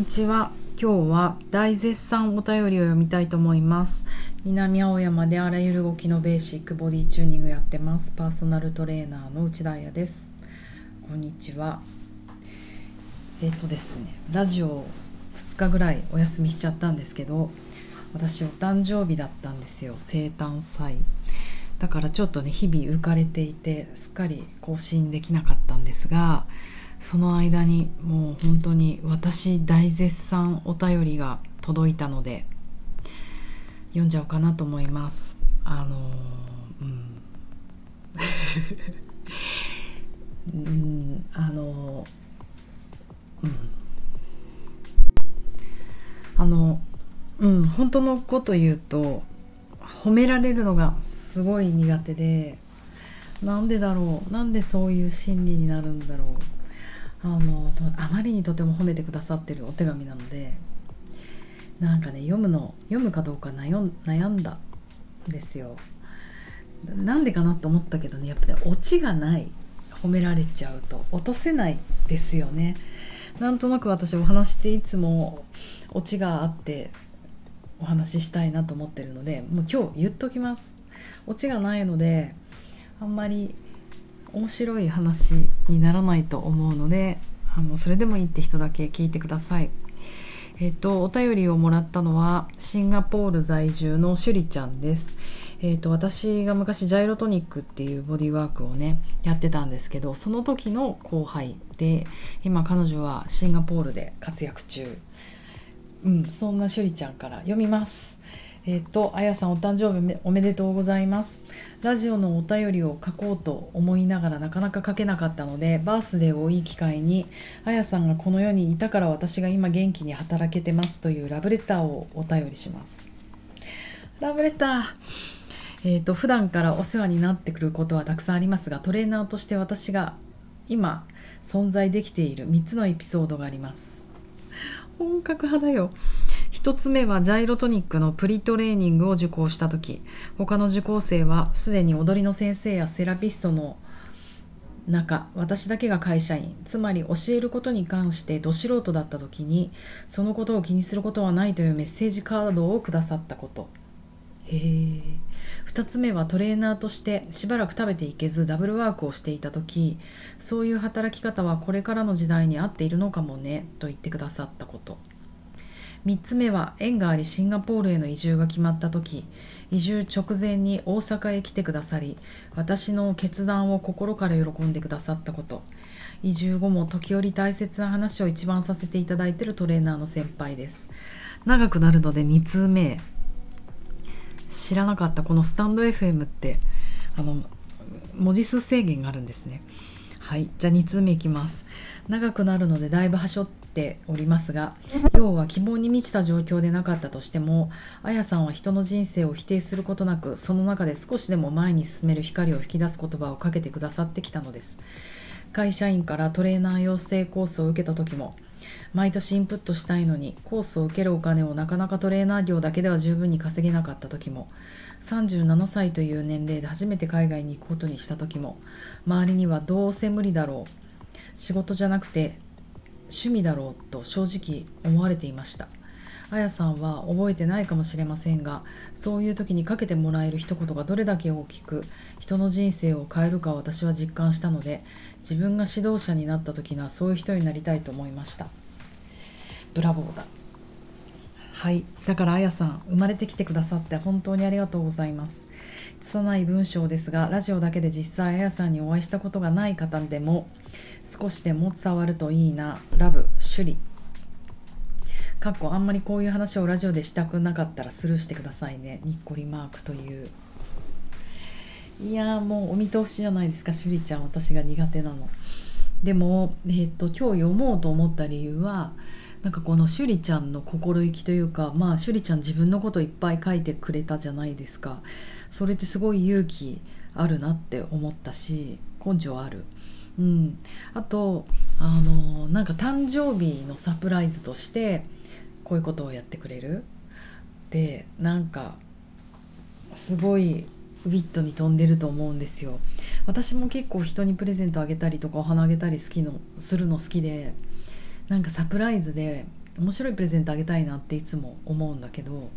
にちは。今日は大絶賛お便りを読みたいと思います。南青山であらゆる動きのベーシックボディチューニングやってます。パーソナルトレーナーの内田彩です。こんにちは。えっ、とですねラジオ2日ぐらいお休みしちゃったんですけど私お誕生日だったんですよ。生誕祭。だからちょっとね日々浮かれていてすっかり更新できなかったんですがその間にもう本当に私大絶賛お便りが届いたので読んじゃおうかなと思います。あのうん。うんあのうん。あのうん本当のこと言うと褒められるのがすごい苦手でなんでだろうなんでそういう心理になるんだろう。あのあまりにとても褒めてくださってるお手紙なのでなんかね読むの読むかどうか悩ん悩んだんですよ。なんでかなと思ったけどねやっぱねオチがない褒められちゃうと落とせないですよね。なんとなく私お話していつもオチがあってお話ししたいなと思ってるのでもう今日言っときます。オチがないのであんまり面白い話にならないと思うのであのそれでもいいって人だけ聞いてください。えっと、お便りをもらったのはシンガポール在住のシュリちゃんです。えっと、私が昔ジャイロトニックっていうボディワークをねやってたんですけどその時の後輩で今彼女はシンガポールで活躍中、うん、そんなシュリちゃんから読みます。えっ、と、あやさんお誕生日おめでとうございます。ラジオのお便りを書こうと思いながらなかなか書けなかったので、バースデーをいい機会に、あやさんがこの世にいたから私が今元気に働けてますというラブレターをお便りします。ラブレター。えっ、と、普段からお世話になってくることはたくさんありますが、トレーナーとして私が今存在できている3つのエピソードがあります。本格派だよ。1つ目はジャイロトニックのプリトレーニングを受講した時。他の受講生はすでに踊りの先生やセラピストの中私だけが会社員。つまり教えることに関してど素人だった時にそのことを気にすることはないというメッセージカードをくださったこと。へえ2つ目はトレーナーとしてしばらく食べていけずダブルワークをしていた時そういう働き方はこれからの時代に合っているのかもねと言ってくださったこと。3つ目は縁がありシンガポールへの移住が決まった時移住直前に大阪へ来てくださり私の決断を心から喜んでくださったこと。移住後も時折大切な話を一番させていただいているトレーナーの先輩です。長くなるので2通目。知らなかったこのスタンド FM ってあの文字数制限があるんですね。はいじゃあ2通目いきます。長くなるのでだいぶはしょっておりますが要は希望に満ちた状況でなかったとしてもあやさんは人の人生を否定することなくその中で少しでも前に進める光を引き出す言葉をかけてくださってきたのです。会社員からトレーナー養成コースを受けた時も毎年インプットしたいのにコースを受けるお金をなかなかトレーナー料だけでは十分に稼げなかった時も37歳という年齢で初めて海外に行くことにした時も周りにはどうせ無理だろう仕事じゃなくて趣味だろうと正直思われていました。あやさんは覚えてないかもしれませんがそういう時にかけてもらえる一言がどれだけ大きく人の人生を変えるか私は実感したので自分が指導者になった時にはそういう人になりたいと思いました。ブラボーだ。はい。だからあやさん生まれてきてくださって本当にありがとうございます。拙い文章ですがラジオだけで実際あやさんにお会いしたことがない方でも少しでも伝わるといいな。ラブ首里。かっこあんまりこういう話をラジオでしたくなかったらスルーしてくださいね。にっこりマークという。いやもうお見通しじゃないですか首里ちゃん。私が苦手なの。でも、えー、っと今日読もうと思った理由はなんかこの趣里ちゃんの心意気というかまあ趣里ちゃん自分のこといっぱい書いてくれたじゃないですか。それってすごい勇気あるなって思ったし根性ある。うん、あとあのなんか誕生日のサプライズとしてこういうことをやってくれる。でなんかすごいウィットに飛んでると思うんですよ。私も結構人にプレゼントあげたりとかお花あげたり好きのするの好きでなんかサプライズで面白いプレゼントあげたいなっていつも思うんだけど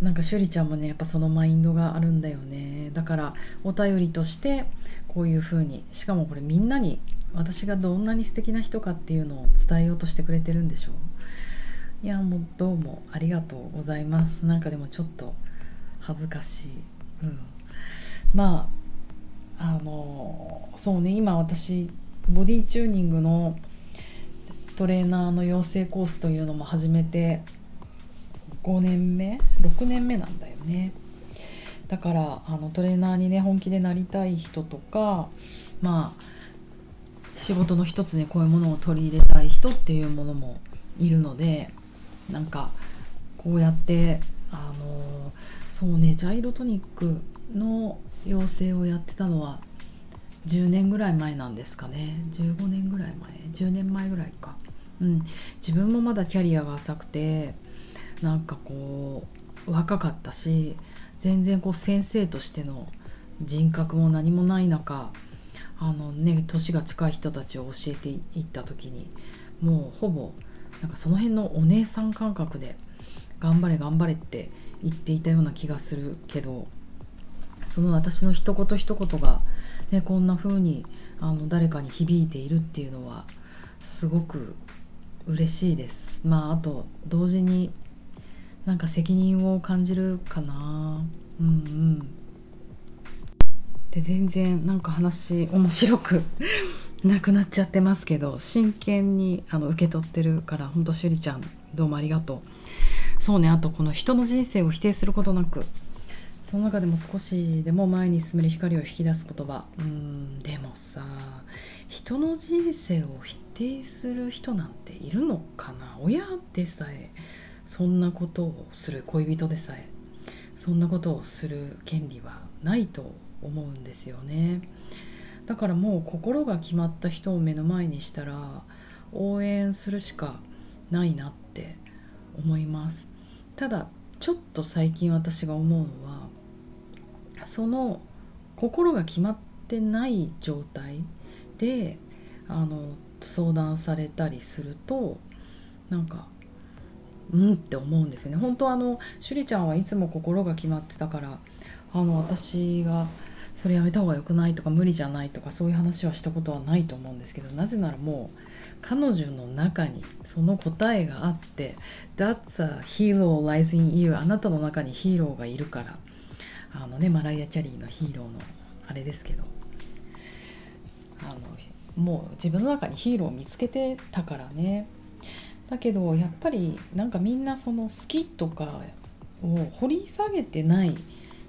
なんかしゅりちゃんもねやっぱそのマインドがあるんだよね。だからお便りとしてこういう風にしかもこれみんなに私がどんなに素敵な人かっていうのを伝えようとしてくれてるんでしょう。いやもうどうもありがとうございます。なんかでもちょっと恥ずかしい、うん、まああのそうね今私ボディチューニングのトレーナーの養成コースというのも始めて5年目？6年目なんだよね。だからあのトレーナーにね本気でなりたい人とかまあ仕事の一つにこういうものを取り入れたい人っていうものもいるのでなんかこうやってあのそうねジャイロトニックの養成をやってたのは10年ぐらい前なんですかね。15年ぐらい前。10年前ぐらいか。うん。自分もまだキャリアが浅くてなんかこう若かったし全然こう先生としての人格も何もない中あのね年が近い人たちを教えていった時にもうほぼなんかその辺のお姉さん感覚で頑張れ頑張れって言っていたような気がするけどその私の一言一言が、ね、こんな風にあの誰かに響いているっていうのはすごく嬉しいです。まああと同時になんか責任を感じるかな。うんうん。で全然なんか話面白く なくなっちゃってますけど真剣にあの受け取ってるからほんとしゅりちゃんどうもありがとう。そうねあとこの人の人生を否定することなくその中でも少しでも前に進める光を引き出す言葉。うんでもさ人の人生を否定する人なんているのかな？親でさえそんなことをする恋人でさえそんなことをする権利はないと思うんですよね。だからもう心が決まった人を目の前にしたら応援するしかないなって思います。ただちょっと最近私が思うのはその心が決まってない状態であの相談されたりするとなんかうんって思うんですよね。本当あの趣里ちゃんはいつも心が決まってたからあの私がそれやめた方が良くないとか無理じゃないとかそういう話はしたことはないと思うんですけどなぜならもう彼女の中にその答えがあって「That's a hero lies in you」あなたの中にヒーローがいるから。あのねマライア・キャリーのヒーローのあれですけど。あのもう自分の中にヒーローを見つけてたからね。だけどやっぱりなんかみんなその好きとかを掘り下げてない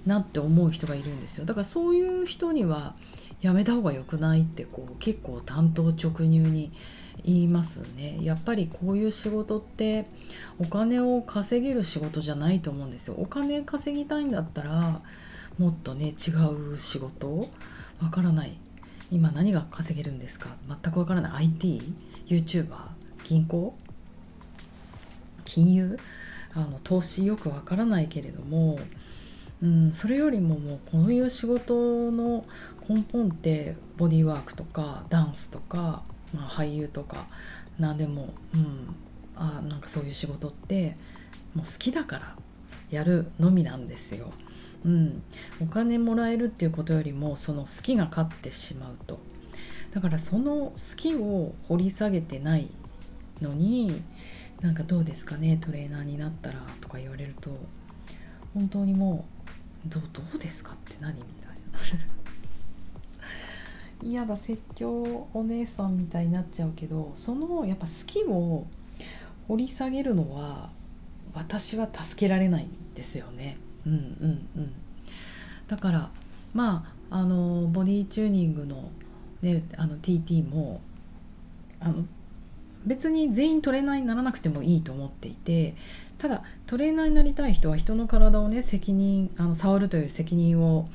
なって思う人がいるんですよ。だからそういう人にはやめた方が良くないってこう結構単刀直入に言いますね。やっぱりこういう仕事ってお金を稼げる仕事じゃないと思うんですよ。お金稼ぎたいんだったらもっとね違う仕事わからない。今何が稼げるんですか？全くわからない。IT?YouTuber? 銀行？金融？あの投資よくわからないけれどもうん、それよりももうこういう仕事の根本ってボディーワークとかダンスとか、まあ、俳優とか何でも、うん、あなんかそういう仕事ってもう好きだからやるのみなんですよ。うん、お金もらえるっていうことよりもその好きが勝ってしまうと。だからその好きを掘り下げてないのになんかどうですかねトレーナーになったらとか言われると本当にもどどうですかって何みたいな。嫌だ説教お姉さんみたいになっちゃうけどそのやっぱ好きを掘り下げるのは私は助けられないんですよね。うんうんうん。だからまああのボディチューニングの,、ね、あの TT もあの別に全員トレーナーにならなくてもいいと思っていてただトレーナーになりたい人は人の体をね責任あの触るという責任を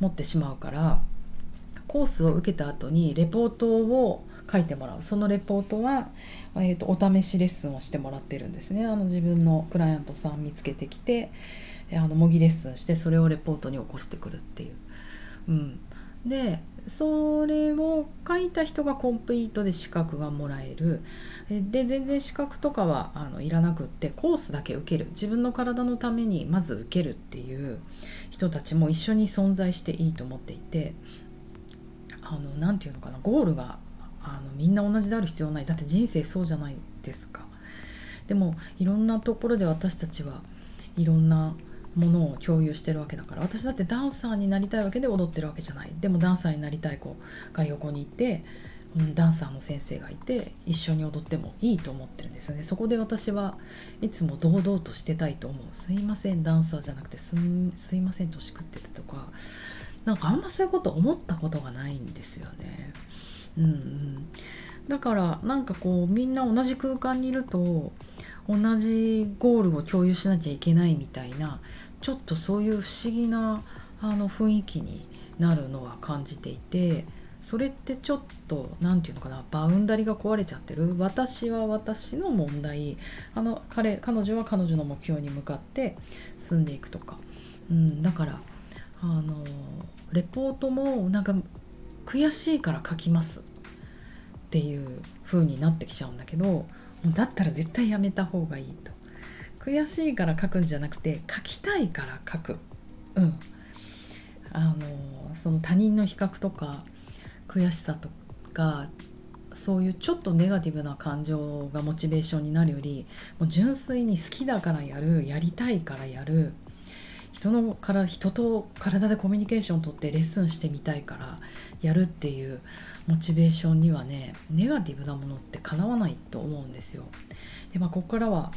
持ってしまうからコースを受けた後にレポートを書いてもらう。そのレポートは、えーと、お試しレッスンをしてもらってるんですね。あの自分のクライアントさん見つけてきてあの模擬レッスンしてそれをレポートに起こしてくるっていう。うん、でそれを書いた人がコンプリートで資格がもらえる。で全然資格とかはあのいらなくってコースだけ受ける。自分の体のためにまず受けるっていう人たちも一緒に存在していいと思っていて。あの何て言うのかなゴールがあのみんな同じである必要ない。だって人生そうじゃないですか。でもいろんなところで私たちはいろんなものを共有してるわけだから。私だってダンサーになりたいわけで踊ってるわけじゃない。でもダンサーになりたい子が横にいて、うん、ダンサーの先生がいて一緒に踊ってもいいと思ってるんですよね。そこで私はいつも堂々としてたいと思う。すいませんダンサーじゃなくてすすいません年食っててとかなんかあんまそういうこと思ったことがないんですよね。うんうん。だからなんかこうみんな同じ空間にいると同じゴールを共有しなきゃいけないみたいなちょっとそういう不思議なあの雰囲気になるのは感じていてそれってちょっと何て言うのかなバウンダリが壊れちゃってる。私は私の問題。あの彼彼女は彼女の目標に向かって進んでいくとか、うん、だからあのレポートもなんか悔しいから書きますっていう風になってきちゃうんだけどだったら絶対やめた方がいいと。悔しいから書くんじゃなくて書きたいから書く。うん。あのその他人の比較とか悔しさとかそういうちょっとネガティブな感情がモチベーションになるよりもう純粋に好きだからやるやりたいからやる人のから人と体でコミュニケーションとってレッスンしてみたいからやるっていうモチベーションにはねネガティブなものってかなわないと思うんですよ。でまあ、ここからは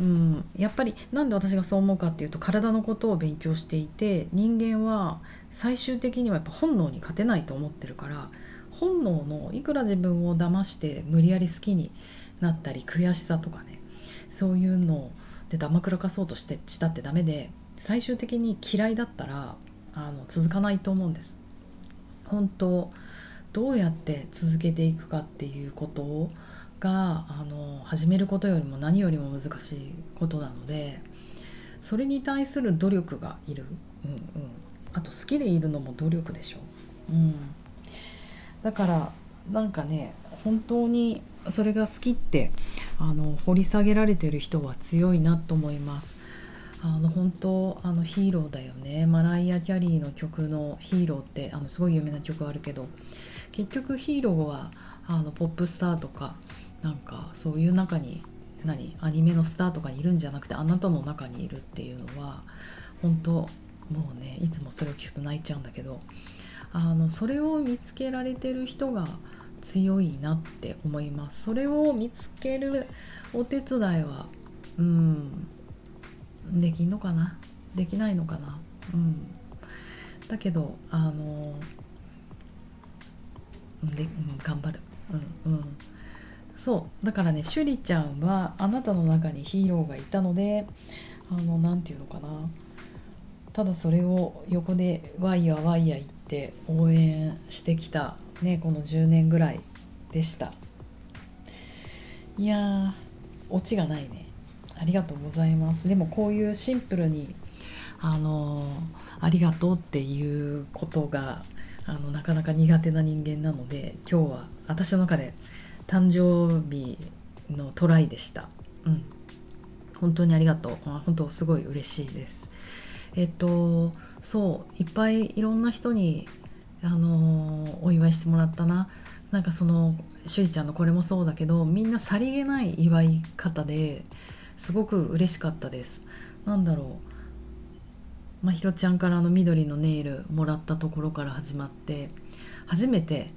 うん、やっぱりなんで私がそう思うかっていうと体のことを勉強していて人間は最終的にはやっぱ本能に勝てないと思ってるから本能のいくら自分を騙して無理やり好きになったり悔しさとかねそういうのでだまくらかそうとしてしたってダメで最終的に嫌いだったらあの続かないと思うんです。本当どうやって続けていくかっていうことがあの始めることよりも何よりも難しいことなのでそれに対する努力がいる、うんうん、あと好きでいるのも努力でしょ、う。ん、だからなんかね本当にそれが好きってあの掘り下げられてる人は強いなと思います。あの本当あのヒーローだよね。マライア・キャリーの曲の「ヒーロー」ってあのすごい有名な曲あるけど結局ヒーローはあのポップスターとかなんかそういう中に何アニメのスターとかにいるんじゃなくてあなたの中にいるっていうのは本当もうねいつもそれを聞くと泣いちゃうんだけどあのそれを見つけられてる人が強いなって思います。それを見つけるお手伝いはうんできんのかな？できないのかな？うん。だけどあので、うん、頑張る。うんうん。そう。だからね趣里ちゃんはあなたの中にヒーローがいたのであの何て言うのかな？ただそれを横でワイヤワイヤ言って応援してきたねこの10年ぐらいでした。いやーオチがないね。ありがとうございますでもこういうシンプルにあのありがとうっていうことがあのなかなか苦手な人間なので今日は私の中で誕生日のトライでした。うん。本当にありがとう。本当すごい嬉しいです。えっと、そう、いっぱいいろんな人に、あのお祝いしてもらったな。なんかその、しゅりちゃんのこれもそうだけど、みんなさりげない祝い方ですごく嬉しかったです。なんだろう。まひろちゃんからの緑のネイルもらったところから始まって初めて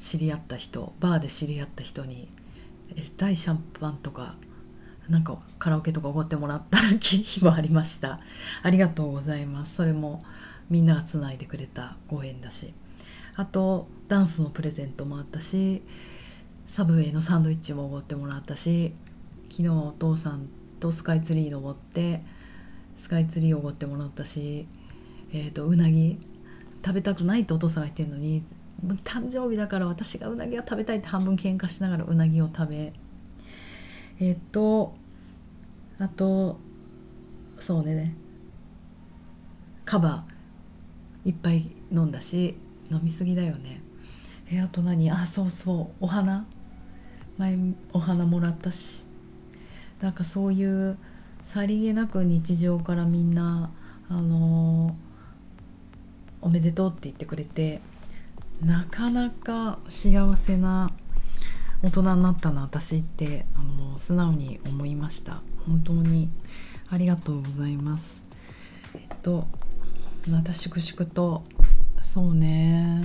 知り合った人バーで知り合った人にえ大シャンパンとかなんかカラオケとかおごってもらった日もありましたありがとうございますそれもみんながつないでくれたご縁だしあとダンスのプレゼントもあったしサブウェイのサンドイッチもおごってもらったし昨日お父さんとスカイツリー登ってスカイツリーおごってもらったしえ、ー、とうなぎ食べたくないってお父さんが言ってるのに誕生日だから私がうなぎが食べたいって半分喧嘩しながらうなぎを食べえっとあとそうねカバーいっぱい飲んだし、飲みすぎだよね。えあと何？あそうそうお花。前お花もらったし。なんかそういうさりげなく日常からみんなあのーおめでとうって言ってくれてなかなか幸せな大人になったな私ってあの素直に思いました。本当にありがとうございます。えっとまた粛々とそうね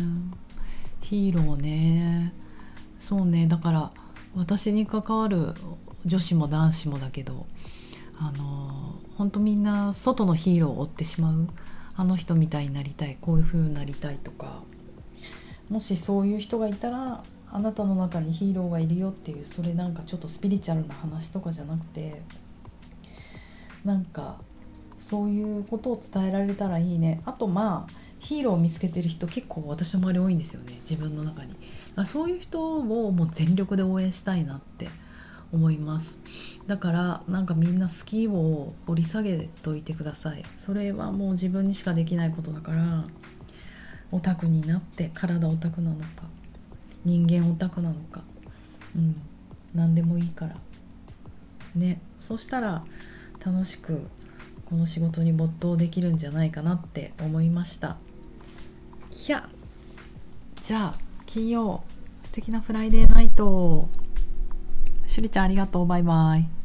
ヒーローねそうねだから私に関わる女子も男子もだけどあの本当みんな外のヒーローを追ってしまうあの人みたいになりたいこういう風になりたいとかもしそういう人がいたらあなたの中にヒーローがいるよっていうそれなんかちょっとスピリチュアルな話とかじゃなくてなんかそういうことを伝えられたらいいね。あとまあヒーローを見つけてる人結構私の周り多いんですよね。自分の中に。そういう人をもう全力で応援したいなって。思います。だからなんかみんな好きを掘り下げといてください。それはもう自分にしかできないことだからオタクになって体オタクなのか人間オタクなのかうん何でもいいから。ねそしたら楽しくこの仕事に没頭できるんじゃないかなって思いました。いやじゃあ金曜素敵なフライデーナイト。しゅりちゃんありがとう。バイバイ。